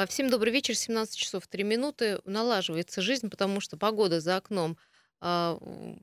А, Всем добрый вечер, 17 часов 3 минуты. Налаживается жизнь, потому что погода за окном а,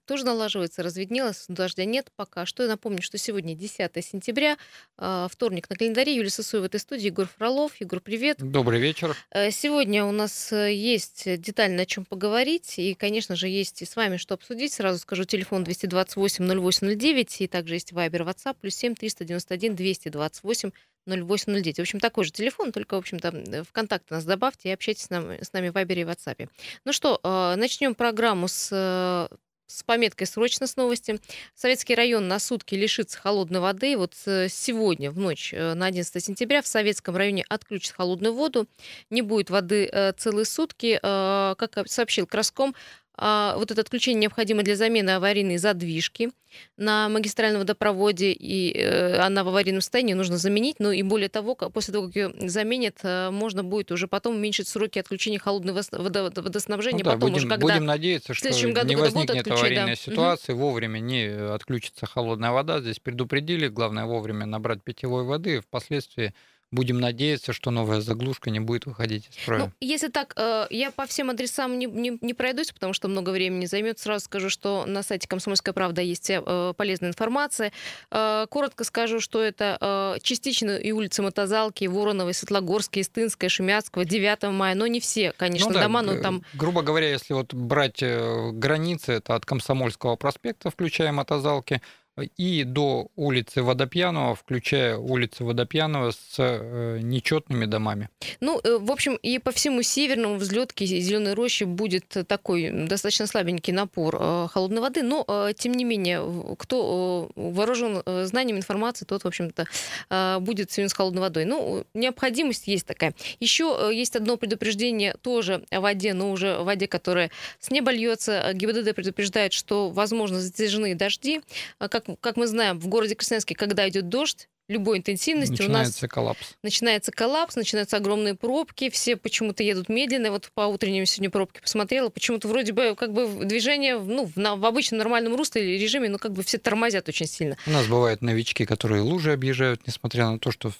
тоже налаживается, разведнелось, дождя нет пока. Что я напомню, что сегодня 10 сентября, а, вторник на календаре. Юлия Сосуева в этой студии, Егор Фролов. Егор, привет. Добрый вечер. Сегодня у нас э, есть детально о чем поговорить, и, конечно же, есть и с вами что обсудить. Сразу скажу, телефон 228-0809, и также есть Вайбер, WhatsApp, плюс 7 391 228 0809. В общем, такой же телефон, только, в общем-то, э, в контакты нас добавьте и общайтесь с нами, с нами в Вайбере и WhatsApp. Ну что, э, начнем программу с э, с пометкой «Срочно» с новости. Советский район на сутки лишится холодной воды. Вот э, сегодня, в ночь на 11 сентября, в Советском районе отключат холодную воду. Не будет воды целые сутки. Э, Как сообщил Краском, а, вот это отключение необходимо для замены аварийной задвижки на магистральном водопроводе, и э, она в аварийном состоянии, нужно заменить. Ну и более того, после того, как ее заменят, э, можно будет уже потом уменьшить сроки отключения холодного водоснабжения. Ну да, потом будем, уже, когда... будем надеяться, что следующем году, не возникнет да. аварийной Мгм. ситуации, вовремя не отключится холодная вода. Здесь предупредили, главное вовремя набрать питьевой воды. Впоследствии будем надеяться, что новая заглушка не будет выходить из строя. Ну, если так, э, я по всем адресам не, не- не пройдусь, потому что много времени займет. Сразу скажу, что на сайте «Комсомольская правда» есть э, полезная информация. Э, Коротко скажу, что это частично и улицы Мотозалки, и Вороновой, Светлогорская, Истынская, Шумяцкого, 9 мая, но не все, конечно, Ну да, дома, но там... Грубо говоря, если вот брать границы, это от Комсомольского проспекта, включая мотозалки, и до улицы Водопьянова, включая улицу Водопьянова с э, нечетными домами. Ну, э, в общем, и по всему северному взлетке Зеленой роще будет такой достаточно слабенький напор э, холодной воды, но, тем не менее, кто вооружен знанием информации, тот, в общем-то, будет сегодня с холодной водой. Ну, необходимость есть такая. Еще есть одно предупреждение тоже о воде, но уже о воде, которая с неба льется. ГИБДД предупреждает, что, возможно, затяжные дожди. Как, как мы знаем, в городе Красноярске, когда идет дождь, любой интенсивности у нас Начинается коллапс. начинается коллапс, начинаются огромные пробки, все почему-то едут медленно. Вот по утренним сегодня пробки посмотрела, почему-то вроде бы как бы движение ну, в, на- в обычном нормальном русле режиме, но как бы все тормозят очень сильно. У нас бывают новички, которые лужи объезжают, несмотря на то, что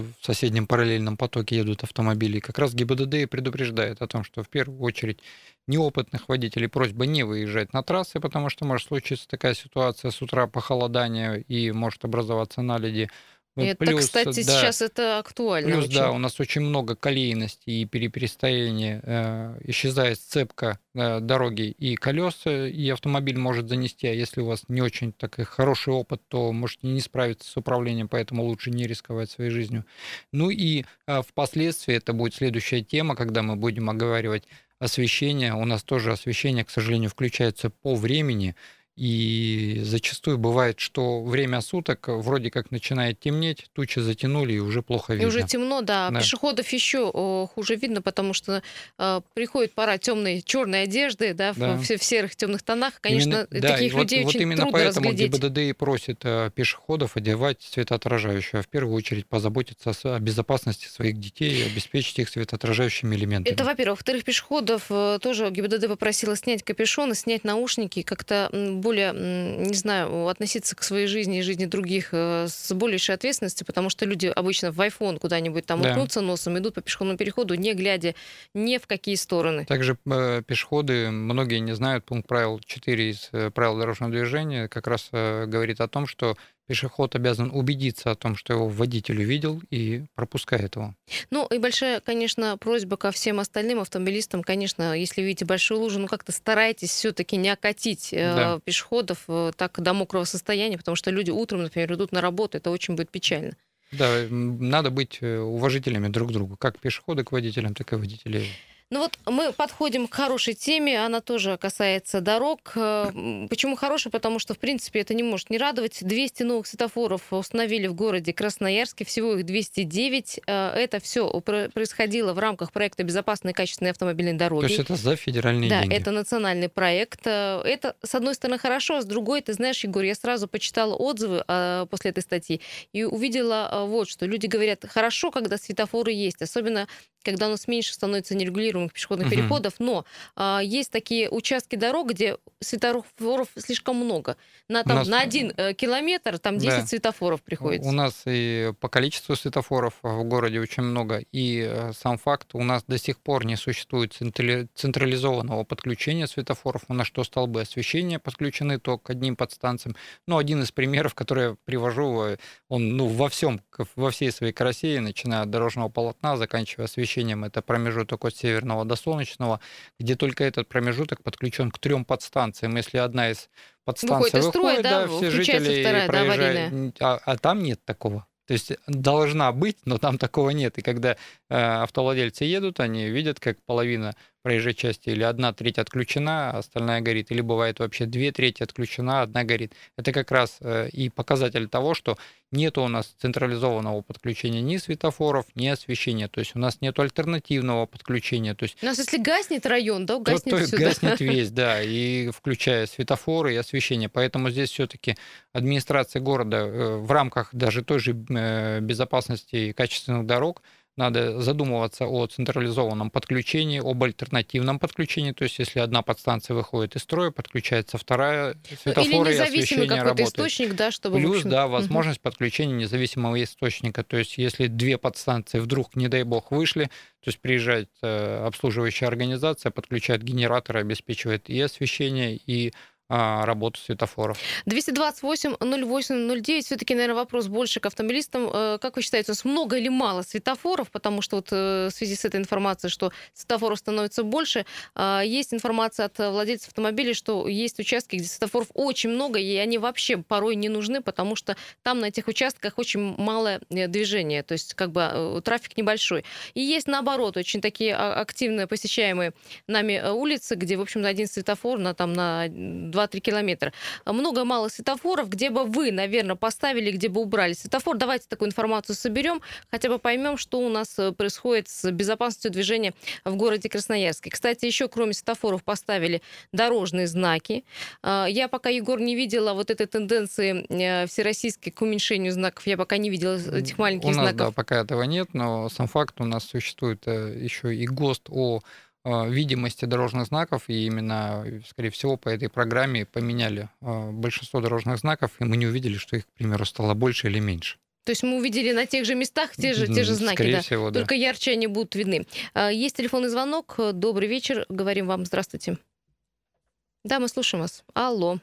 в соседнем параллельном потоке едут автомобили. Как раз ГИБДД предупреждает о том, что в первую очередь неопытных водителей просьба не выезжать на трассы, потому что может случиться такая ситуация с утра похолодание и может образоваться наледи. И это, Плюс, кстати, да, сейчас это актуально. Плюс, очень. да, у нас очень много колейности и переперестояния. э, исчезает сцепка э, дороги и колес, э, и автомобиль может занести. А если у вас не очень такой хороший опыт, то можете не справиться с управлением, поэтому лучше не рисковать своей жизнью. Ну и э, впоследствии это будет следующая тема, когда мы будем оговаривать освещение. У нас тоже освещение, к сожалению, включается по времени. И зачастую бывает, что время суток вроде как начинает темнеть, тучи затянули и уже плохо И видно. уже темно, да. Да. Пешеходов еще о, хуже видно, потому что э, приходит пора темной черной одежды, да, в, Да. в- в серых темных тонах. Конечно, Именно- да, и таких вот- людей вот, очень именно трудно поэтому разглядеть. ГИБДД и просит э, пешеходов одевать светоотражающее, а в первую очередь позаботиться о о безопасности своих детей и обеспечить их светоотражающими элементами. Это, во-первых. Во-вторых, пешеходов э, тоже ГИБДД попросила снять капюшоны, снять наушники, и как-то более, не знаю, относиться к своей жизни и жизни других э, с большей ответственностью, потому что люди обычно в iPhone куда-нибудь там Да. уткнутся носом, идут по пешеходному переходу, не глядя ни в какие стороны. Также э, пешеходы, многие не знают, пункт правил 4 из э, правил дорожного движения как раз э, говорит о том, что пешеход обязан убедиться о том, что его водитель увидел и пропускает его. Ну и большая, конечно, просьба ко всем остальным автомобилистам, конечно, если видите большую лужу, ну как-то старайтесь все-таки не окатить э, Да. пешеходов э, так до мокрого состояния, потому что люди утром, например, идут на работу, это очень будет печально. Да, надо быть э, уважителями друг к другу, как пешеходы к водителям, так и водители Ну вот мы подходим к хорошей теме, она тоже касается дорог. Э, Почему хорошая? Потому что, в принципе, это не может не радовать. 200 новых светофоров установили в городе Красноярске, всего их 209. Э, Это все происходило в рамках проекта «Безопасные и качественные автомобильные дороги». То есть это за федеральные Да, деньги. это национальный проект. Э, Это, с одной стороны, хорошо, а с другой, ты знаешь, Егор, я сразу почитала отзывы после этой статьи и увидела вот что. Люди говорят, хорошо, когда светофоры есть, особенно когда у нас меньше становится нерегулируемых пешеходных угу. переходов, но а, есть такие участки дорог, где светофоров слишком много. На, там, нас... на один э, километр там 10 да. светофоров приходится. У нас и по количеству светофоров в городе очень много, и э, сам факт, у нас до сих пор не существует централизованного подключения светофоров. У нас что столбы освещения подключены то к одним подстанциям. Ну, один из примеров, который я привожу, он ну, во всем, во всей своей красе, начиная от дорожного полотна, заканчивая освещением, это промежуток от северного до солнечного, где только этот промежуток подключен к трем подстанциям. Если одна из подстанций выходит, выходит да, да, все жители вторая, проезжают, да, а, а там нет такого. То есть должна быть, но там такого нет. И когда э, автовладельцы едут, они видят, как половина проезжей части или одна треть отключена, остальная горит, или бывает вообще две трети отключена, одна горит. Это как раз э, и показатель того, что нет у нас централизованного подключения ни светофоров, ни освещения. То есть у нас нет альтернативного подключения. То есть, у нас если гаснет район, то гаснет то, то гаснет весь, да, и включая светофоры и освещение. Поэтому здесь все-таки администрация города э, в рамках даже той же э, безопасности и качественных дорог – надо задумываться о централизованном подключении, об альтернативном подключении. То есть, если одна подстанция выходит из строя, подключается вторая, светофоры Или освещение какой-то источник, да, чтобы... Плюс, общем... да, возможность угу. подключения независимого источника. То есть, если две подстанции вдруг, не дай бог, вышли, то есть приезжает э, обслуживающая организация, подключает генератор, обеспечивает и освещение, и работу светофоров. 228-08-09. Все-таки, наверное, вопрос больше к автомобилистам. Э, как вы считаете, у нас много или мало светофоров? Потому что вот э, в связи с этой информацией, что светофоров становится больше, а, есть информация от владельцев автомобилей, что есть участки, где светофоров очень много, и они вообще порой не нужны, потому что там на этих участках очень малое э, движение, то есть как бы трафик небольшой. И есть наоборот очень такие а, активные посещаемые нами улицы, где, в общем, один светофор на, там, на 2 2-3 километра. Много мало светофоров, где бы вы, наверное, поставили, где бы убрали светофор. Давайте такую информацию соберем, хотя бы поймем, что у нас э, происходит с безопасностью движения в городе Красноярске. Кстати, еще кроме светофоров поставили дорожные знаки. А, я пока, Егор, не видела вот этой тенденции э, всероссийской к уменьшению знаков. Я пока не видела этих маленьких у нас, знаков. Да, пока этого нет, но сам факт у нас существует э, еще и ГОСТ о видимости дорожных знаков, и именно, скорее всего, по этой программе поменяли а, большинство дорожных знаков, и мы не увидели, что их, к примеру, стало больше или меньше. То есть мы увидели на тех же местах те же, те же знаки, Скорее да. Всего, да. Только ярче они будут видны. А, есть телефонный звонок. Добрый вечер. Говорим вам здравствуйте. Да, мы слушаем вас. Алло.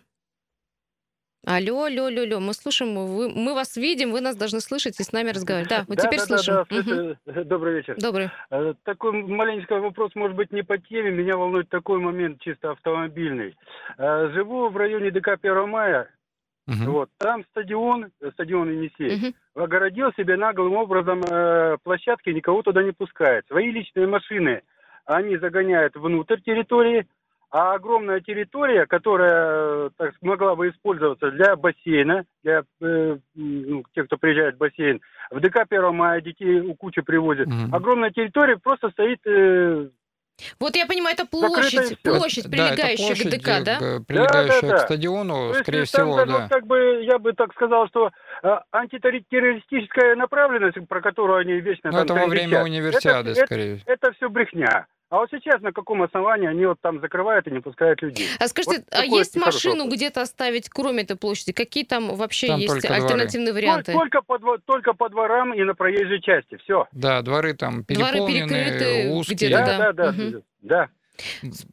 Алло, алло, алло, алло, мы слушаем, вы, мы вас видим, вы нас должны слышать и с нами разговаривать. Да, мы да, теперь да, слышим. Да, да, угу. Добрый вечер. Добрый. Э, такой маленький вопрос, может быть, не по теме. Меня волнует такой момент чисто автомобильный. Э, живу в районе ДК 1 мая. Угу. Вот. Там стадион, стадион Енисей, угу. огородил себе наглым образом э, площадки, никого туда не пускает. Свои личные машины они загоняют внутрь территории, а огромная территория, которая так, могла бы использоваться для бассейна, для э, ну, тех, кто приезжает в бассейн, в ДК 1 мая детей у кучи привозят, угу. огромная территория просто стоит... Э, вот я понимаю, это площадь, площадь, прилегающая да, площадь, к ДК, да? Прилегающая да, да, да. к стадиону, То скорее всего, там, да. Как бы, я бы так сказал, что а, антитеррористическая направленность, про которую они вечно... Ну, это во время универсиады, это, скорее. Это, это все брехня. А вот сейчас на каком основании они вот там закрывают и не пускают людей? А скажите, вот а есть машину где-то оставить, кроме этой площади? Какие там вообще там есть альтернативные дворы. варианты? Только по, только по дворам и на проезжей части, все. Да, дворы там переполнены, дворы перекрыты узкие. Да, да, да. да, да.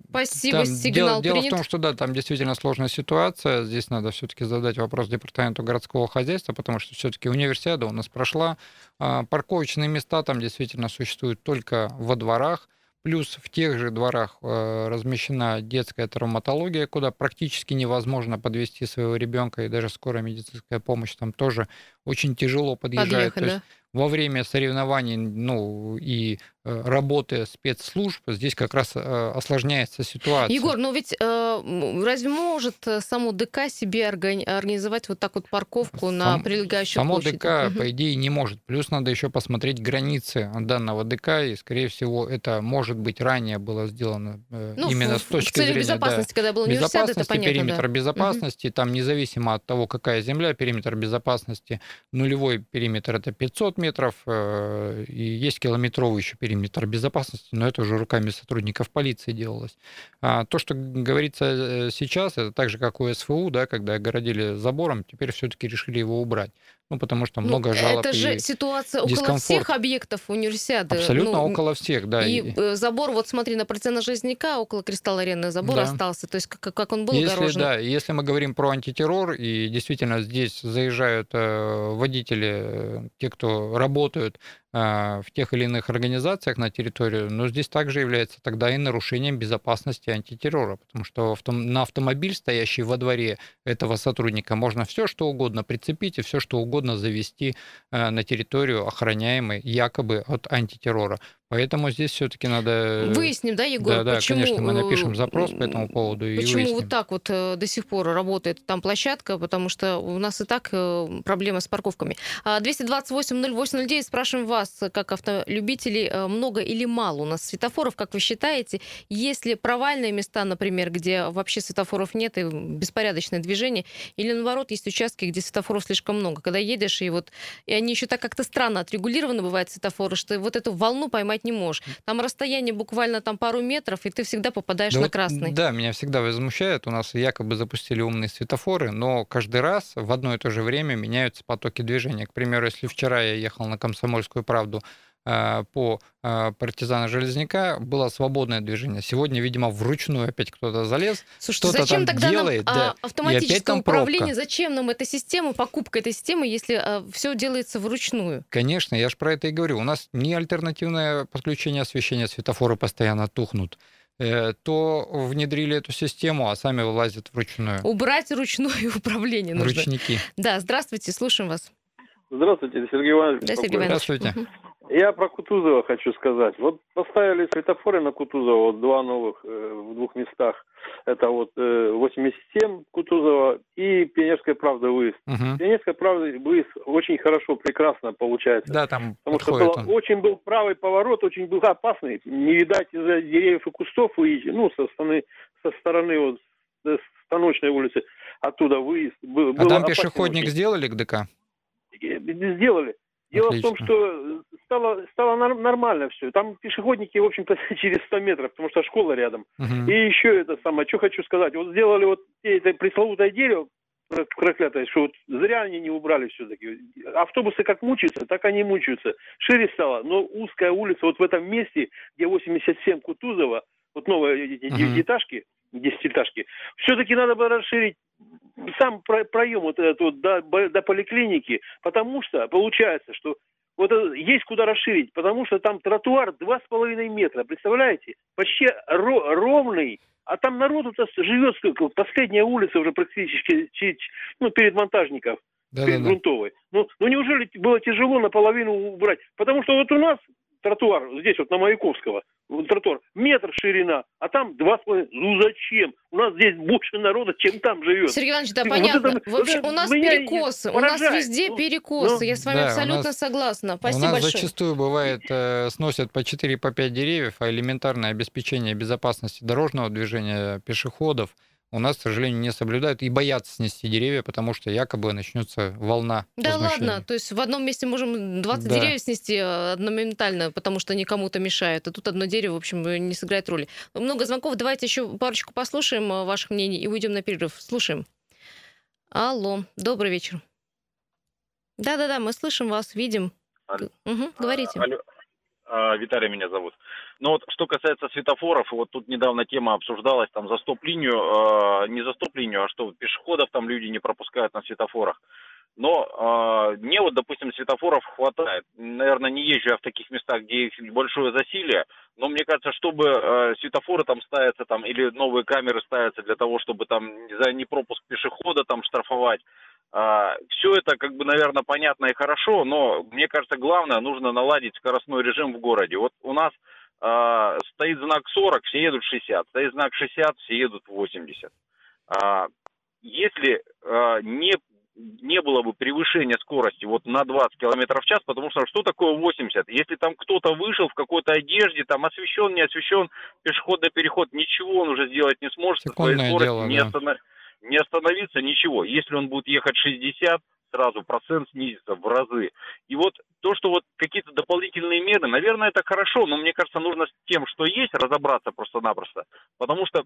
Спасибо, там сигнал дело, принят. Дело в том, что да, там действительно сложная ситуация. Здесь надо все-таки задать вопрос департаменту городского хозяйства, потому что все-таки универсиада у нас прошла. А, парковочные места там действительно существуют только во дворах. Плюс в тех же дворах э, размещена детская травматология, куда практически невозможно подвести своего ребенка, и даже скорая медицинская помощь там тоже очень тяжело подъезжает. Подъехать, То есть во время соревнований, ну и э, работы спецслужб, здесь как раз э, осложняется ситуация. Егор, но ведь э, разве может само ДК себе организовать вот так вот парковку Сам, на прилегающую само площади? ДК, угу. по идее, не может. Плюс надо еще посмотреть границы данного ДК, и, скорее всего, это, может быть, ранее было сделано ну, именно в, с точки в целях зрения... безопасности, да, когда был университет, это понятно, периметр да. безопасности, угу. там независимо от того, какая земля, периметр безопасности нулевой периметр это 500 метров, э, и есть километровый еще периметр безопасности, но это уже руками сотрудников полиции делалось. А то, что говорится э, сейчас, это так же, как у СФУ, да, когда огородили забором, теперь все-таки решили его убрать. Ну, потому что ну, много ну, жалоб Это же ситуация около всех объектов универсиады. Абсолютно ну, около всех, да. И, и забор, вот смотри, на процент Железняка около Кристалл Арены забор да. остался, то есть как, как он был если, огорожен. Да, если мы говорим про антитеррор, и действительно здесь заезжают э, водители, э, те, кто работают в тех или иных организациях на территорию, но здесь также является тогда и нарушением безопасности антитеррора, потому что на автомобиль, стоящий во дворе этого сотрудника, можно все что угодно прицепить и все что угодно завести э, на территорию охраняемой якобы от антитеррора. Поэтому здесь все-таки надо... Выясним, да, Егор, да, да, почему... конечно, мы напишем запрос по этому поводу Почему и выясним. вот так вот э, до сих пор работает там площадка, потому что у нас и так э, проблемы с парковками. 228-08-09, спрашиваем вас, как автолюбителей, э, много или мало у нас светофоров, как вы считаете? Есть ли провальные места, например, где вообще светофоров нет и беспорядочное движение, или наоборот, есть участки, где светофоров слишком много, когда едешь, и вот и они еще так как-то странно отрегулированы бывают светофоры, что вот эту волну поймать поймать не можешь. Там расстояние буквально там пару метров, и ты всегда попадаешь да на вот, красный. Да, меня всегда возмущает. У нас якобы запустили умные светофоры, но каждый раз в одно и то же время меняются потоки движения. К примеру, если вчера я ехал на Комсомольскую правду по э, партизана Железняка было свободное движение. Сегодня, видимо, вручную опять кто-то залез, Слушайте, что-то зачем там тогда делает. Нам, да, автоматическое управление, пробка. зачем нам эта система, покупка этой системы, если а, все делается вручную? Конечно, я же про это и говорю. У нас не альтернативное подключение освещения, светофоры постоянно тухнут то внедрили эту систему, а сами вылазят вручную. Убрать ручное управление нужно. Ручники. Да, здравствуйте, слушаем вас. Здравствуйте, Сергей Иванович. Да, Сергей Иванович. Здравствуйте. Угу. Я про Кутузова хочу сказать. Вот поставили светофоры на Кутузова, вот два новых э, в двух местах. Это вот э, 87 Кутузова и Пионерская правда выезд. Угу. Пионерская правда выезд очень хорошо, прекрасно получается. Да, там Потому что было, он. очень был правый поворот, очень был опасный. Не видать из-за деревьев и кустов выйти. Ну, со стороны, со стороны вот с Станочной улицы оттуда выезд. Был, а там пешеходник очень. сделали к ДК? Сделали. Дело Отлично. в том, что стало, стало нормально все. Там пешеходники, в общем-то, через 100 метров, потому что школа рядом. Uh-huh. И еще это самое, что хочу сказать. Вот сделали вот это пресловутое дерево, проклятое, что вот зря они не убрали все-таки. Автобусы как мучаются, так они мучаются. Шире стало, но узкая улица вот в этом месте, где 87 Кутузова, вот новые эти девятиэтажки, десятиэтажки, все-таки надо было расширить сам проем вот этот вот до, до поликлиники, потому что получается, что вот есть куда расширить, потому что там тротуар два с половиной метра, представляете? Почти ро- ровный, а там народу-то живет, последняя улица уже практически ну, перед монтажников, да, перед да, грунтовой. Да. Ну, ну неужели было тяжело наполовину убрать? Потому что вот у нас тротуар, здесь вот на Маяковского, тротуар, метр ширина, а там два с половиной. Ну зачем? У нас здесь больше народа, чем там живет. Сергей Иванович, да, понятно. Вот это, в общем, вот у нас перекосы, поражает. у нас везде ну, перекосы. Ну, Я с вами да, абсолютно нас, согласна. Спасибо У нас большое. зачастую бывает, э, сносят по 4-5 по деревьев, а элементарное обеспечение безопасности дорожного движения пешеходов – у нас, к сожалению, не соблюдают и боятся снести деревья, потому что якобы начнется волна. Да ладно, то есть в одном месте можем 20 да. деревьев снести э, одномоментально, потому что они кому-то мешают, а тут одно дерево, в общем, не сыграет роли. Много звонков, давайте еще парочку послушаем э, ваших мнений и уйдем на перерыв. Слушаем. Алло, добрый вечер. Да-да-да, мы слышим вас, видим. Алло. Угу, говорите. Алло. А, Виталий меня зовут. Но вот что касается светофоров, вот тут недавно тема обсуждалась, там за стоп-линию, э, не за стоп-линию, а что пешеходов там люди не пропускают на светофорах. Но э, мне вот, допустим, светофоров хватает. Наверное, не езжу я в таких местах, где их большое засилие, но мне кажется, чтобы э, светофоры там ставятся там или новые камеры ставятся для того, чтобы там за непропуск пешехода там штрафовать, а, Все это, как бы, наверное, понятно и хорошо, но мне кажется, главное, нужно наладить скоростной режим в городе. Вот у нас э, стоит знак 40, все едут 60, стоит знак 60, все едут 80. А, если э, не, не было бы превышения скорости вот на 20 км в час, потому что что такое 80? Если там кто-то вышел в какой-то одежде, там освещен, не освещен, пешеходный переход, ничего он уже сделать не сможет, Секундное дело, не, да. останов... не остановиться, ничего. Если он будет ехать 60, сразу процент снизится в разы. И вот то, что вот какие-то дополнительные меры, наверное, это хорошо, но мне кажется, нужно с тем, что есть, разобраться просто-напросто. Потому что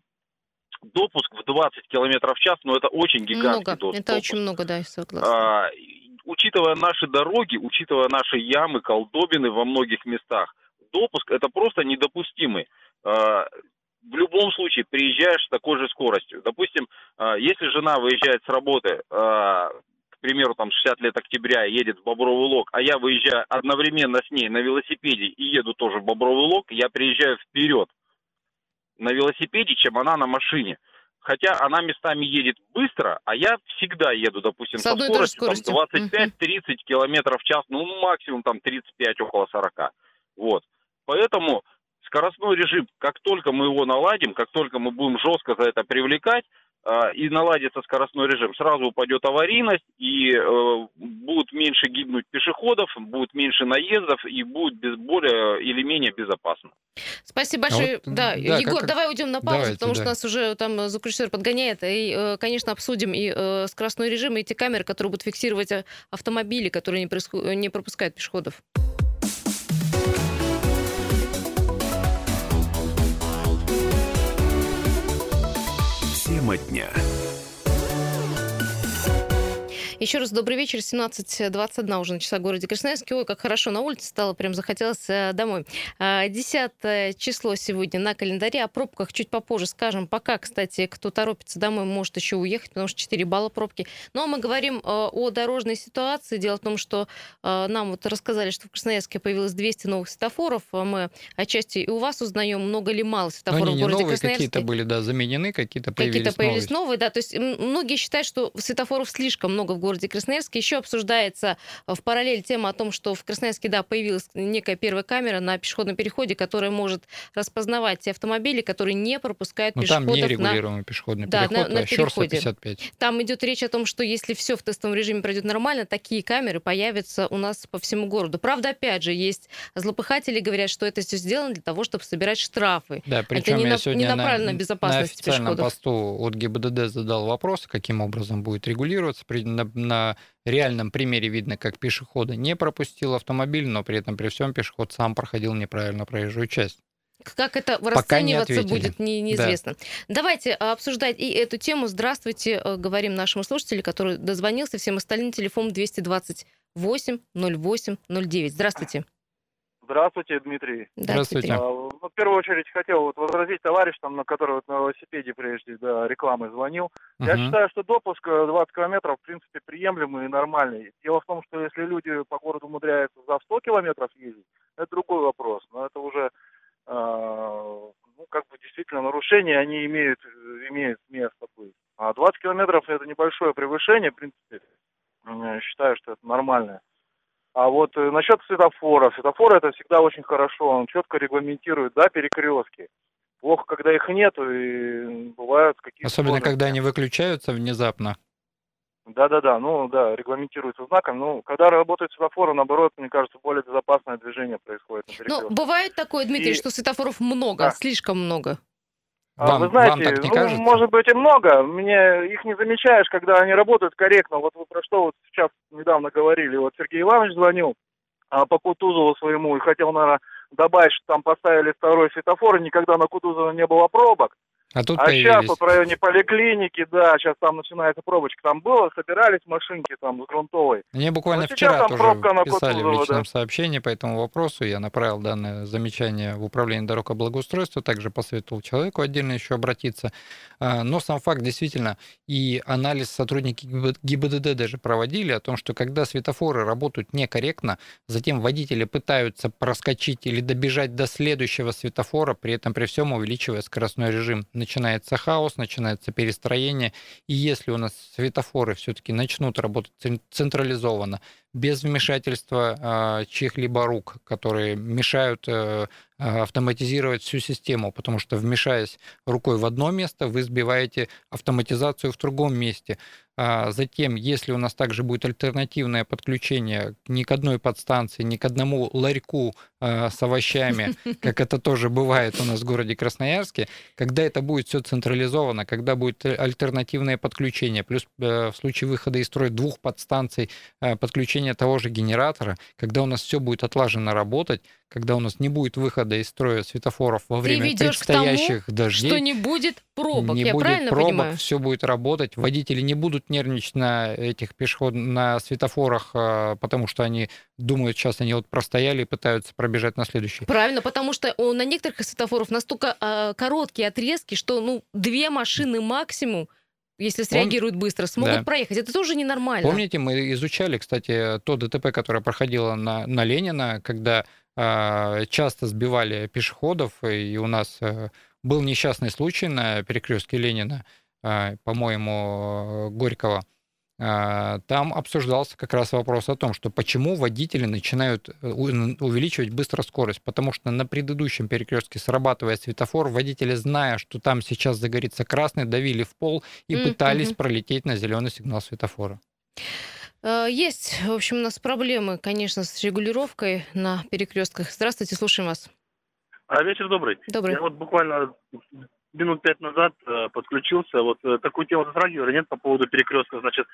допуск в 20 километров в час, ну это очень гигантский много. допуск. Это очень много, да, я согласна. А, учитывая наши дороги, учитывая наши ямы, колдобины во многих местах, допуск это просто недопустимый. А, в любом случае приезжаешь с такой же скоростью. Допустим, а, если жена выезжает с работы, а, к примеру, там 60 лет октября едет в Бобровый Лог, а я выезжаю одновременно с ней на велосипеде и еду тоже в Бобровый Лог, я приезжаю вперед на велосипеде, чем она на машине. Хотя она местами едет быстро, а я всегда еду, допустим, С со скоростью, скоростью. Там, 25-30 километров в час, ну максимум там 35, около 40. Вот. Поэтому скоростной режим, как только мы его наладим, как только мы будем жестко за это привлекать, и наладится скоростной режим, сразу упадет аварийность, и э, будут меньше гибнуть пешеходов, будет меньше наездов, и будет без, более или менее безопасно. Спасибо большое. А вот, да, да, Егор, как... давай уйдем на паузу, Давайте, потому да. что нас уже там звукорежиссер подгоняет, и, э, конечно, обсудим и э, скоростной режим, и эти камеры, которые будут фиксировать э, автомобили, которые не, происход... не пропускают пешеходов. Тема дня. Еще раз добрый вечер. 17.21 уже на часах городе Красноярске. Ой, как хорошо на улице стало, прям захотелось э, домой. 10 а, число сегодня на календаре. О пробках чуть попозже скажем. Пока, кстати, кто торопится домой, может еще уехать, потому что 4 балла пробки. Но мы говорим э, о дорожной ситуации. Дело в том, что э, нам вот рассказали, что в Красноярске появилось 200 новых светофоров. Мы отчасти и у вас узнаем, много ли мало светофоров они в городе новые, Красноярске. Какие-то были, да, заменены, какие-то появились Какие-то появились новые. новые, да. То есть многие считают, что светофоров слишком много в городе городе Красноярске. Еще обсуждается э, в параллель тема о том, что в Красноярске, да, появилась некая первая камера на пешеходном переходе, которая может распознавать те автомобили, которые не пропускают Но ну, пешеходов. Там нерегулируемый на... пешеходный да, переход, на, на а переходе. 55. Там идет речь о том, что если все в тестовом режиме пройдет нормально, такие камеры появятся у нас по всему городу. Правда, опять же, есть злопыхатели, говорят, что это все сделано для того, чтобы собирать штрафы. Да, причем это не, я на, сегодня не направлено на, безопасность на официальном пешеходов. посту от ГИБДД задал вопрос, каким образом будет регулироваться. При, на, на реальном примере видно, как пешехода не пропустил автомобиль, но при этом при всем пешеход сам проходил неправильно проезжую часть. Как это расцениваться не будет, не, неизвестно. Да. Давайте а, обсуждать и эту тему. Здравствуйте, э, говорим нашему слушателю, который дозвонился, всем остальным телефон 228 08 09. Здравствуйте. Здравствуйте, Дмитрий. Здравствуйте. А, ну, в первую очередь хотел вот возразить товарищ, там, на который вот на велосипеде прежде да, рекламы звонил. Uh-huh. Я считаю, что допуск 20 э, километров в принципе приемлемый и нормальный. Дело в том, что если люди по городу умудряются за 100 километров ездить, это другой вопрос. Но это уже э, ну, как бы действительно нарушения, они имеют, имеют место быть. А 20 километров это небольшое превышение, в принципе, я считаю, что это нормальное. А вот э, насчет светофора. Светофор это всегда очень хорошо. Он четко регламентирует, да, перекрестки. Плохо, когда их нету, и бывают какие-то... Особенно, сложности. когда они выключаются внезапно. Да-да-да, ну да, регламентируется знаком. Ну, когда работает светофор, наоборот, мне кажется, более безопасное движение происходит на Ну, бывает такое, Дмитрий, и... что светофоров много, да. слишком много. А, вам, вы знаете, вам так не ну, кажется? может быть и много. Мне их не замечаешь, когда они работают корректно. Вот вы про что вот сейчас недавно говорили. Вот Сергей Иванович звонил а, по Кутузову своему и хотел, наверное, добавить, что там поставили второй светофор, и никогда на Кутузова не было пробок. А тут а сейчас вот в районе поликлиники, да, сейчас там начинается пробочка. Там было, собирались машинки там с грунтовой. Мне буквально вот вчера тоже писали в личном да. сообщении по этому вопросу. Я направил данное замечание в управление дорог и благоустройства, также посоветовал человеку отдельно еще обратиться. А, но сам факт действительно, и анализ сотрудники ГИБДД даже проводили о том, что когда светофоры работают некорректно, затем водители пытаются проскочить или добежать до следующего светофора, при этом при всем увеличивая скоростной режим начинается хаос, начинается перестроение. И если у нас светофоры все-таки начнут работать централизованно, без вмешательства чьих-либо рук, которые мешают автоматизировать всю систему, потому что вмешаясь рукой в одно место, вы сбиваете автоматизацию в другом месте. А затем, если у нас также будет альтернативное подключение ни к одной подстанции, ни к одному ларьку э, с овощами, как это тоже бывает у нас в городе Красноярске, когда это будет все централизовано, когда будет альтернативное подключение, плюс э, в случае выхода из строя двух подстанций э, подключение того же генератора, когда у нас все будет отлажено работать, когда у нас не будет выхода из строя светофоров во время предстоящих к тому, дождей. Что не будет пробок, не я будет правильно пробок, понимаю? все будет работать. Водители не будут нервничать на этих пешеход на светофорах, а, потому что они думают, сейчас они вот простояли и пытаются пробежать на следующий. Правильно, потому что на некоторых светофоров настолько э, короткие отрезки, что ну две машины максимум если среагируют Пом... быстро, смогут да. проехать. Это тоже ненормально. Помните, мы изучали, кстати, то ДТП, которое проходило на, на Ленина, когда э, часто сбивали пешеходов, и у нас э, был несчастный случай на перекрестке Ленина, э, по-моему, Горького. А, там обсуждался как раз вопрос о том, что почему водители начинают э, увеличивать быстро скорость. Потому что на предыдущем перекрестке, срабатывая светофор, водители, зная, что там сейчас загорится красный, давили в пол и mm-hmm. пытались пролететь на зеленый сигнал светофора. Э, есть, в общем, у нас проблемы, конечно, с регулировкой на перекрестках. Здравствуйте, слушаем вас. А вечер добрый. Добрый. Я вот буквально минут пять назад э, подключился. Вот э, такую тему затрагивали, нет, по поводу перекрестка. Значит,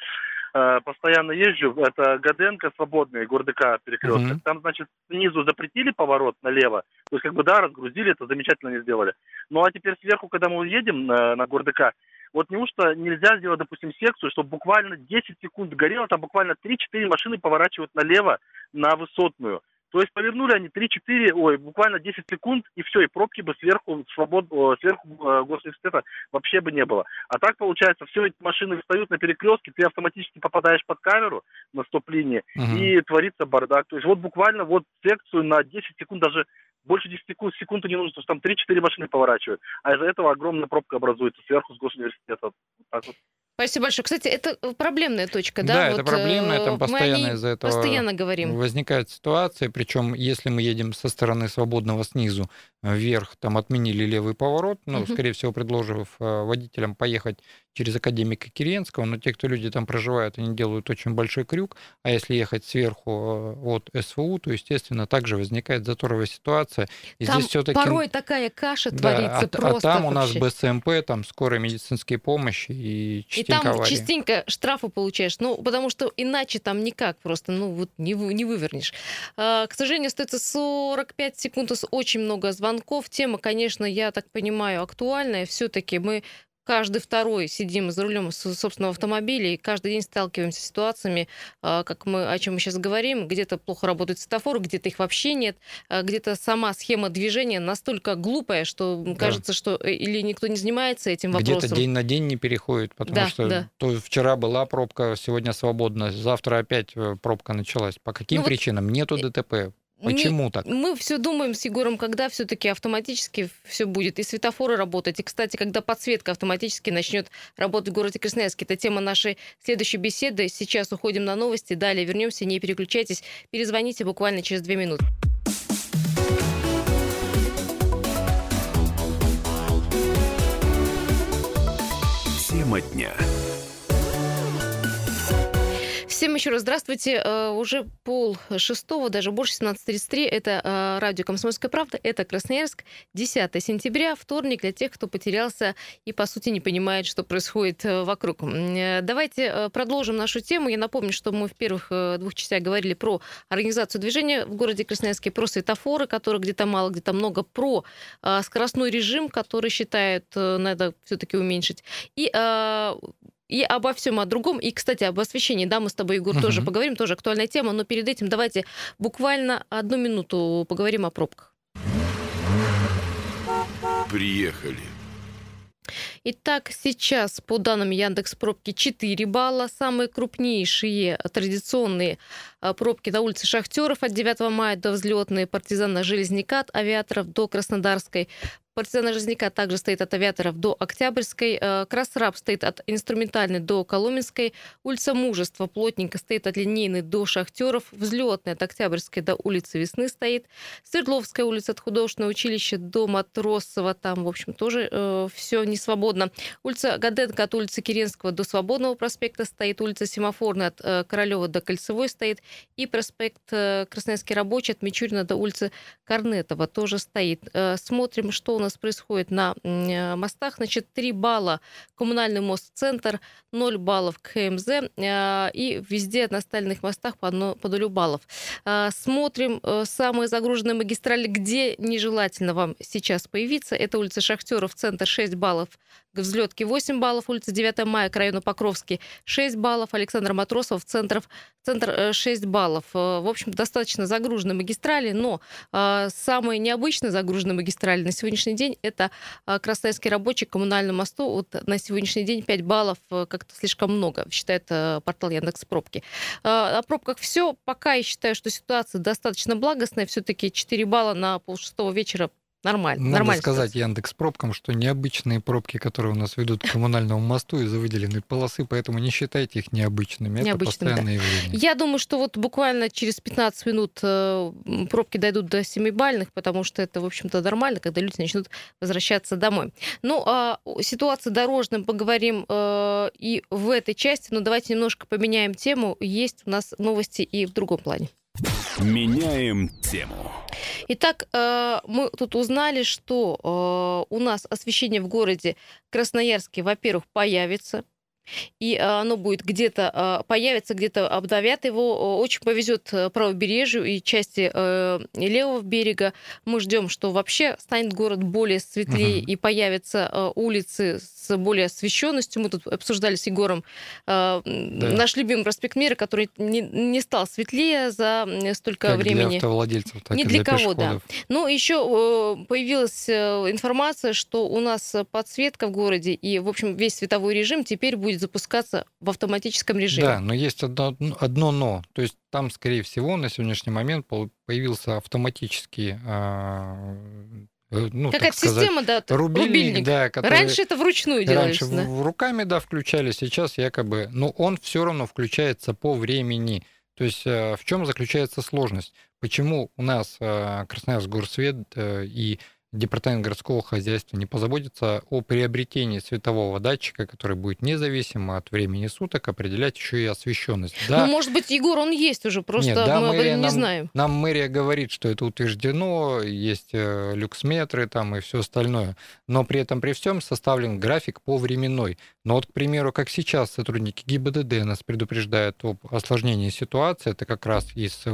э, постоянно езжу. Это Гаденко свободный, Гордыка перекресток. Mm-hmm. Там, значит, снизу запретили поворот налево. То есть, как бы, да, разгрузили, это замечательно не сделали. Ну, а теперь сверху, когда мы едем на, на Гордыка, вот неужто нельзя сделать, допустим, секцию, чтобы буквально 10 секунд горело, там буквально 3-4 машины поворачивают налево на высотную. То есть повернули они 3-4, ой, буквально 10 секунд, и все, и пробки бы сверху, свобод, сверху э, госуниверситета вообще бы не было. А так получается, все эти машины встают на перекрестке, ты автоматически попадаешь под камеру на стоп-линии, угу. и творится бардак. То есть вот буквально вот секцию на 10 секунд, даже больше 10 секунд, секунды не нужно, потому что там 3-4 машины поворачивают. А из-за этого огромная пробка образуется сверху с госуниверситета. Вот так вот. Спасибо большое. Кстати, это проблемная точка, да? Да, вот, это проблемная, там постоянно из-за этого постоянно говорим. возникает ситуация, причем если мы едем со стороны свободного снизу вверх, там отменили левый поворот, ну, угу. скорее всего, предложив э, водителям поехать через академика Киренского, но те, кто люди там проживают, они делают очень большой крюк, а если ехать сверху э, от СВУ, то, естественно, также возникает заторовая ситуация. И там здесь все-таки... порой такая каша да, творится а, просто А там вообще. у нас БСМП, там скорая медицинские помощи и частенько там аварии. частенько штрафы получаешь, ну, потому что иначе там никак просто, ну, вот не, не вывернешь. А, к сожалению, остается 45 секунд, очень много звонков. Тема, конечно, я так понимаю, актуальная. Все-таки мы каждый второй сидим за рулем собственного автомобиля и каждый день сталкиваемся с ситуациями, а, как мы, о чем мы сейчас говорим, где-то плохо работает светофор, где-то их вообще нет, а, где-то сама схема движения настолько глупая, что да. кажется, что э, или никто не занимается этим вопросом. Где-то день на день не переходит, потому да, что да. То вчера была пробка, сегодня свободна, завтра опять э, пробка началась. По каким ну, причинам? Вот... Нету ДТП. Почему не, так? Мы все думаем с Егором, когда все-таки автоматически все будет, и светофоры работать. И, кстати, когда подсветка автоматически начнет работать в городе Красноярске. Это тема нашей следующей беседы. Сейчас уходим на новости, далее вернемся, не переключайтесь. Перезвоните буквально через две минуты. Тема дня. Всем еще раз здравствуйте. Э, уже пол шестого, даже больше 17.33. Это э, радио «Комсомольская правда». Это Красноярск. 10 сентября, вторник для тех, кто потерялся и, по сути, не понимает, что происходит э, вокруг. Давайте продолжим нашу тему. Я напомню, что мы в первых двух частях говорили про организацию движения в городе Красноярске, про светофоры, которые где-то мало, где-то много, про скоростной режим, который считают надо все-таки уменьшить. И и обо всем о другом. И, кстати, об освещении, да, мы с тобой, Егор, uh-huh. тоже поговорим, тоже актуальная тема, но перед этим давайте буквально одну минуту поговорим о пробках. Приехали. Итак, сейчас по данным Яндекс пробки 4 балла. Самые крупнейшие традиционные а, пробки на улице Шахтеров от 9 мая до взлетной партизана Железняка от авиаторов до Краснодарской партизана Железняка также стоит от Авиаторов до Октябрьской, э, Красраб стоит от Инструментальной до Коломенской, улица Мужества плотненько стоит от Линейной до Шахтеров, Взлетная от Октябрьской до улицы Весны стоит, Свердловская улица от Художественного училища до Матросова, там, в общем, тоже э, все не свободно. Улица Гаденко от улицы Киренского до Свободного проспекта стоит, улица Семафорная от э, Королева до Кольцевой стоит, и проспект э, Красноярский рабочий от Мичурина до улицы Корнетова тоже стоит. Э, смотрим, что у нас происходит на э, мостах. Значит, 3 балла коммунальный мост «Центр», 0 баллов КМЗ, э, и везде на остальных мостах по, одно, баллов. Э, смотрим самые загруженные магистрали, где нежелательно вам сейчас появиться. Это улица Шахтеров, Центр 6 баллов, к взлетке 8 баллов, улица 9 мая к району Покровский 6 баллов, Александр Матросов, центр, центр 6 э, баллов. Э, в общем, достаточно загруженные магистрали, но э, самые необычно загруженные магистрали на сегодняшний день это Красноярский рабочий коммунальный мосту. Вот на сегодняшний день 5 баллов как-то слишком много, считает портал Яндекс Пробки. О пробках все. Пока я считаю, что ситуация достаточно благостная. Все-таки 4 балла на полшестого вечера Нормально. Надо нормально сказать ситуация. Яндекс пробкам, что необычные пробки, которые у нас ведут к коммунальному мосту из-за выделенной полосы, поэтому не считайте их необычными. необычными Это постоянное да. явление. Я думаю, что вот буквально через 15 минут э, пробки дойдут до 7-бальных, потому что это, в общем-то, нормально, когда люди начнут возвращаться домой. Ну, а о ситуации дорожным поговорим э, и в этой части, но давайте немножко поменяем тему. Есть у нас новости и в другом плане. Меняем тему. Итак, э, мы тут узнали, что э, у нас освещение в городе Красноярске, во-первых, появится и э, оно будет где-то э, появится, где-то обдавят его. Очень повезет э, правобережью и части левого берега. Мы ждем, что вообще станет город более светлее угу. и появятся улицы с более освещенностью. Мы тут обсуждали с Егором да. наш любимый проспект Мира, который не, не стал светлее за столько как времени. Для автовладельцев, так не и для, для кого, да. Ну, еще появилась информация, что у нас подсветка в городе и, в общем, весь световой режим теперь будет будет запускаться в автоматическом режиме. Да, но есть одно, одно но. То есть там, скорее всего, на сегодняшний момент появился автоматический а, э, ну, Какая-то система, да, рубильник. рубильник. Да, который раньше это вручную делалось. Раньше да? руками, да, включали, сейчас якобы, но он все равно включается по времени. То есть э, в чем заключается сложность? Почему у нас э, Красноярск Горсвет и департамент городского хозяйства не позаботится о приобретении светового датчика, который будет независимо от времени суток определять еще и освещенность. Да. Ну, может быть, Егор, он есть уже, просто Нет, да, мы об этом не нам, знаем. Нам мэрия говорит, что это утверждено, есть э, люксметры там и все остальное, но при этом при всем составлен график по временной. Но вот, к примеру, как сейчас сотрудники ГИБДД нас предупреждают об осложнении ситуации, это как раз из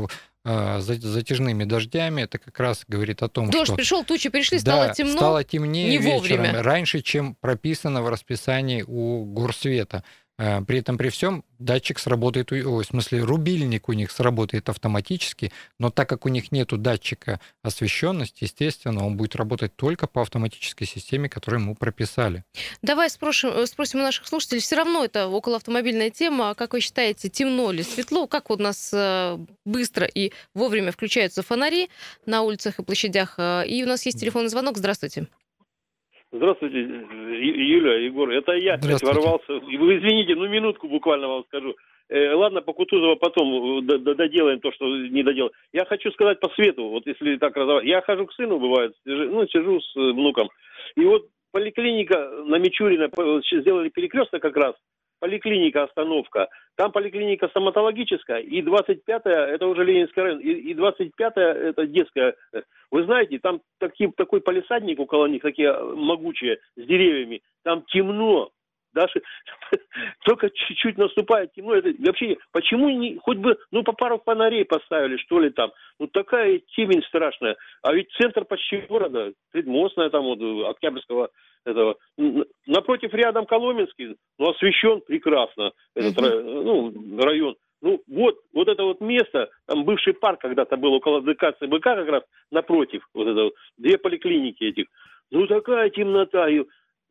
затяжными дождями, это как раз говорит о том, Дождь что... пришел, тучи пришли, стало да, темно, стало темнее не вечером, вовремя. раньше, чем прописано в расписании у горсвета. А, при этом при всем датчик сработает, ой, в смысле рубильник у них сработает автоматически, но так как у них нет датчика освещенности, естественно, он будет работать только по автоматической системе, которую мы прописали. Давай спросим, э, спросим у наших слушателей, все равно это околоавтомобильная тема, как вы считаете, темно или светло, как у нас э, быстро и вовремя включаются фонари на улицах и площадях, э, и у нас есть телефонный звонок, здравствуйте. Здравствуйте, Юля, Егор. Это я опять ворвался. Вы извините, ну минутку буквально вам скажу. Э, ладно, по Кутузова потом э, доделаем то, что не доделал. Я хочу сказать по свету, вот если так разговаривать. Я хожу к сыну, бывает, ну, сижу с внуком. И вот поликлиника на Мичурина сделали перекресток как раз поликлиника остановка, там поликлиника стоматологическая, и 25-я, это уже Ленинский район, и, и 25-я, это детская. Вы знаете, там такие, такой полисадник около них, такие могучие, с деревьями, там темно, даже только чуть-чуть наступает темно. Это вообще, почему не, хоть бы, ну, по пару фонарей поставили, что ли, там. Ну, такая темень страшная. А ведь центр почти города, предмостная там, вот, Октябрьского этого. Напротив рядом Коломенский, ну, освещен прекрасно этот ну, район. Ну, вот, вот это вот место, там бывший парк когда-то был около ДК ЦБК как раз напротив, вот это вот, две поликлиники этих. Ну, такая темнота, и,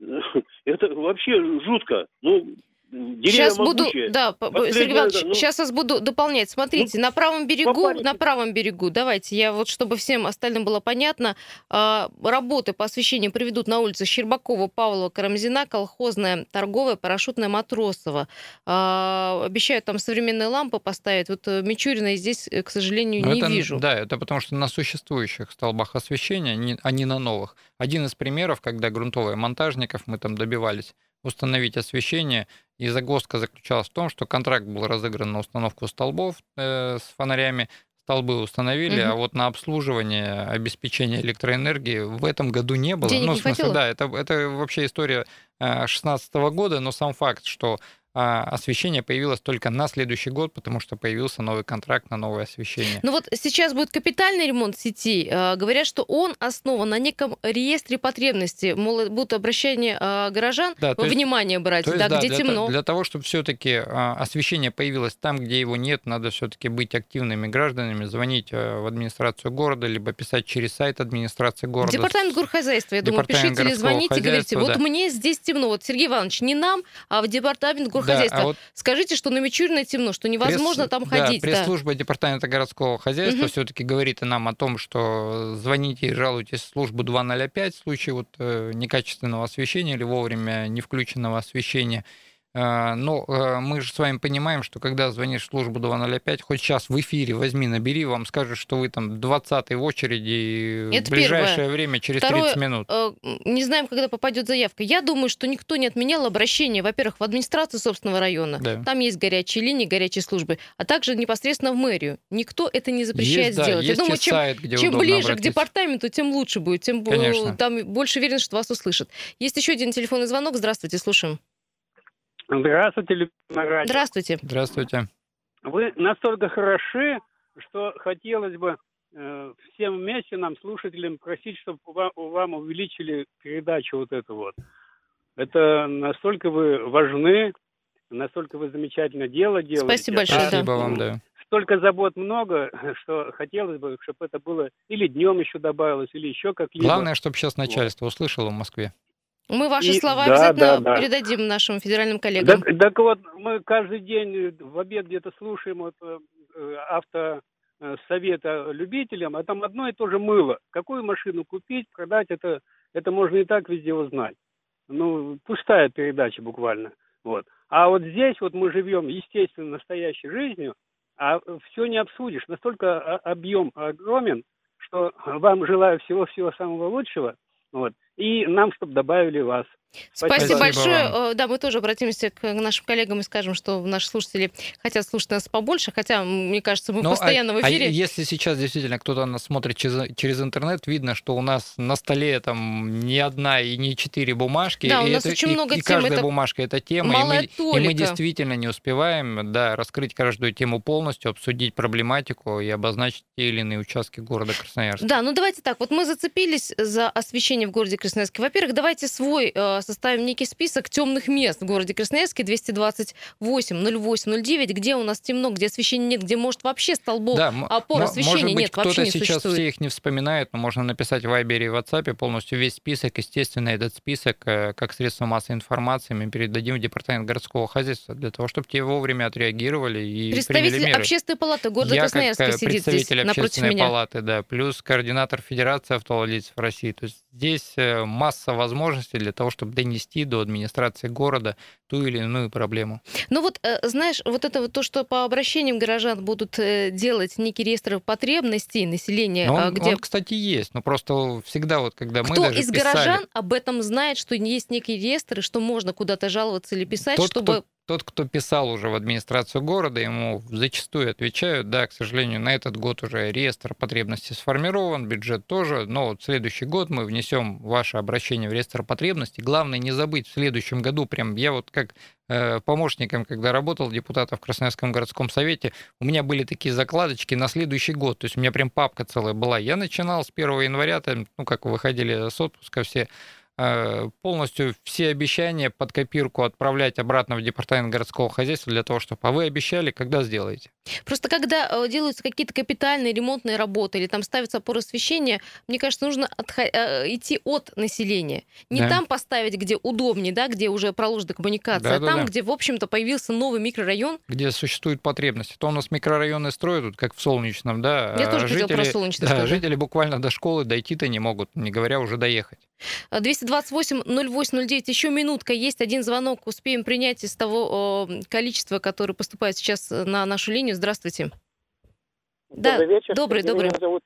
это вообще жутко. Ну, Сейчас буду, да, Сергей Иванович, ну, сейчас вас буду дополнять. Смотрите, ну, на правом берегу, на правом берегу, давайте, я вот, чтобы всем остальным было понятно, а, работы по освещению приведут на улице Щербакова, Павлова, Карамзина, колхозная, торговая, парашютная, Матросова. А, обещают там современные лампы поставить. Вот э, Мичурина здесь, э, к сожалению, ну, не это, вижу. Да, это потому что на существующих столбах освещения, а не на новых. Один из примеров, когда грунтовые монтажников мы там добивались установить освещение, и загвоздка заключалась в том, что контракт был разыгран на установку столбов э, с фонарями, столбы установили, угу. а вот на обслуживание, обеспечение электроэнергии в этом году не было. Денег ну, в смысле, хватило? да, это, это вообще история 2016 э, года, но сам факт, что освещение появилось только на следующий год, потому что появился новый контракт на новое освещение. Ну вот сейчас будет капитальный ремонт сети. А, говорят, что он основан на неком реестре потребностей. Мол, будут обращения а, горожан да, есть, внимание брать, есть, да, да, где для темно. Для того, чтобы все-таки а, освещение появилось там, где его нет, надо все-таки быть активными гражданами, звонить в администрацию города, либо писать через сайт администрации города. Департамент горхозяйства, я думаю, пишите или звоните, говорите, вот мне здесь темно. Вот, Сергей Иванович, не нам, а в департамент горхозяйства хозяйства. Да, а вот Скажите, что на Мичурино темно, что невозможно пресс, там ходить. Да, пресс-служба да. департамента городского хозяйства угу. все-таки говорит нам о том, что звоните и жалуйтесь в службу 205 в случае вот э, некачественного освещения или вовремя не включенного освещения. А, но э, мы же с вами понимаем, что когда звонишь в службу 205, хоть сейчас в эфире возьми, набери, вам скажут, что вы там 20-й в очереди Это в ближайшее первое. время, через Второе, 30 минут. Э, не знаем, когда попадет заявка. Я думаю, что никто не отменял обращение, во-первых, в администрацию собственного района. Да. Там есть горячие линии, горячие службы, а также непосредственно в мэрию. Никто это не запрещает есть, сделать. Да, Я думаю, чем, сайт, где чем ближе обратиться. к департаменту, тем лучше будет, тем Конечно. там больше уверенность, что вас услышат. Есть еще один телефонный звонок. Здравствуйте, слушаем. Здравствуйте, Любимая Радио. Здравствуйте. Здравствуйте. Вы настолько хороши, что хотелось бы э, всем вместе нам, слушателям, просить, чтобы вам, вам увеличили передачу вот эту вот. Это настолько вы важны, настолько вы замечательно дело делаете. Спасибо большое. Спасибо да. вам, да. Столько забот много, что хотелось бы, чтобы это было или днем еще добавилось, или еще как-либо. Главное, чтобы сейчас начальство вот. услышало в Москве. Мы ваши и, слова да, обязательно да, да. передадим нашим федеральным коллегам. Так, так вот, мы каждый день в обед где-то слушаем вот, э, автосовета любителям, а там одно и то же мыло. Какую машину купить, продать, это, это можно и так везде узнать. Ну, пустая передача буквально. Вот. А вот здесь вот мы живем, естественно, настоящей жизнью, а все не обсудишь. Настолько объем огромен, что вам желаю всего-всего самого лучшего. Вот. И нам, чтобы добавили вас. Спасибо, Спасибо большое. Вам. Э, да, мы тоже обратимся к нашим коллегам и скажем, что наши слушатели хотят слушать нас побольше, хотя, мне кажется, мы Но, ну, постоянно а, в эфире. А если сейчас действительно кто-то нас смотрит через, через интернет, видно, что у нас на столе там не одна и не четыре бумажки. Да, у нас это, очень и, много и тем. каждая это бумажка — это тема, и мы, и мы действительно не успеваем да, раскрыть каждую тему полностью, обсудить проблематику и обозначить те или иные участки города Красноярска. Да, ну давайте так, вот мы зацепились за освещение в городе Красноярске. Во-первых, давайте свой э, составим некий список темных мест в городе Красноярске 228 08 09, где у нас темно, где освещения нет, где может вообще столбов да, опор освещения может быть, нет, вообще не сейчас существует. все их не вспоминает, но можно написать в Вайбере и WhatsApp полностью весь список. Естественно, этот список, э, как средство массовой информации, мы передадим в департамент городского хозяйства для того, чтобы те вовремя отреагировали и Представитель приняли меры. общественной палаты города Я Красноярска как сидит представитель здесь общественной палаты, да, плюс координатор Федерации автовладельцев России. То есть здесь э, масса возможностей для того, чтобы донести до администрации города ту или иную проблему. Ну вот, э, знаешь, вот это вот то, что по обращениям горожан будут э, делать некий реестр потребностей населения, но а он, где... Он, кстати, есть, но просто всегда вот, когда Кто мы даже из писали... горожан об этом знает, что есть некий реестр, и что можно куда-то жаловаться или писать, Тот, чтобы... Кто тот, кто писал уже в администрацию города, ему зачастую отвечают, да, к сожалению, на этот год уже реестр потребностей сформирован, бюджет тоже, но вот в следующий год мы внесем ваше обращение в реестр потребностей. Главное не забыть в следующем году, прям я вот как э, помощником, когда работал депутатом в Красноярском городском совете, у меня были такие закладочки на следующий год, то есть у меня прям папка целая была. Я начинал с 1 января, там, ну как выходили с отпуска все, полностью все обещания под копирку отправлять обратно в департамент городского хозяйства для того, чтобы... А вы обещали, когда сделаете? Просто когда э, делаются какие-то капитальные ремонтные работы или там ставятся опоры освещения, мне кажется, нужно отхо- э, идти от населения. Не да. там поставить, где удобнее, да, где уже проложена коммуникация, да, а да, там, да. где, в общем-то, появился новый микрорайон. Где существует потребность. То у нас микрорайоны строят, как в Солнечном, да. Я тоже жители, хотел про Солнечный да, жители буквально до школы дойти-то не могут, не говоря уже доехать. 228-08-09, еще минутка, есть один звонок, успеем принять из того количества, которое поступает сейчас на нашу линию. Здравствуйте. Добрый да, вечер. Добрый, добрый. Меня зовут.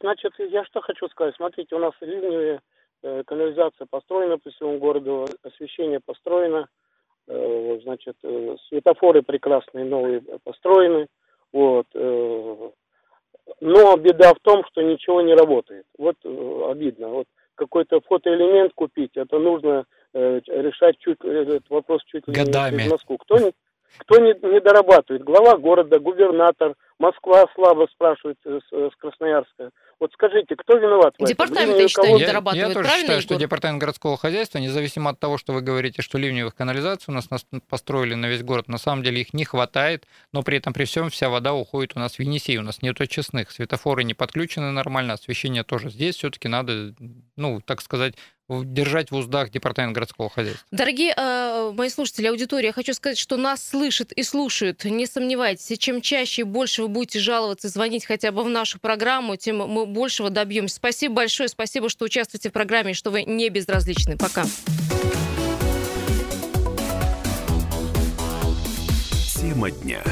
Значит, я что хочу сказать. Смотрите, у нас ливневые э, канализация построена по всему городу, освещение построено, э, значит, э, светофоры прекрасные новые построены, вот. Но беда в том, что ничего не работает. Вот обидно. Вот какой-то фотоэлемент купить, это нужно решать чуть этот вопрос чуть ли Годами. не в Москву. Кто не, кто не, не дорабатывает? Глава города, губернатор, Москва слабо спрашивает с, Красноярска. Вот скажите, кто виноват? Департамент, я считаю, не дорабатывает. Я, я тоже считаю, что департамент городского хозяйства, независимо от того, что вы говорите, что ливневых канализаций у нас, нас построили на весь город, на самом деле их не хватает, но при этом при всем вся вода уходит у нас в Енисей, у нас нет очистных, светофоры не подключены нормально, освещение тоже. Здесь все-таки надо, ну, так сказать, держать в уздах департамент городского хозяйства. Дорогие э, мои слушатели, аудитория, я хочу сказать, что нас слышат и слушают. Не сомневайтесь, чем чаще и больше вы будете жаловаться, звонить хотя бы в нашу программу, тем мы большего добьемся. Спасибо большое, спасибо, что участвуете в программе, что вы не безразличны. Пока. Тема дня.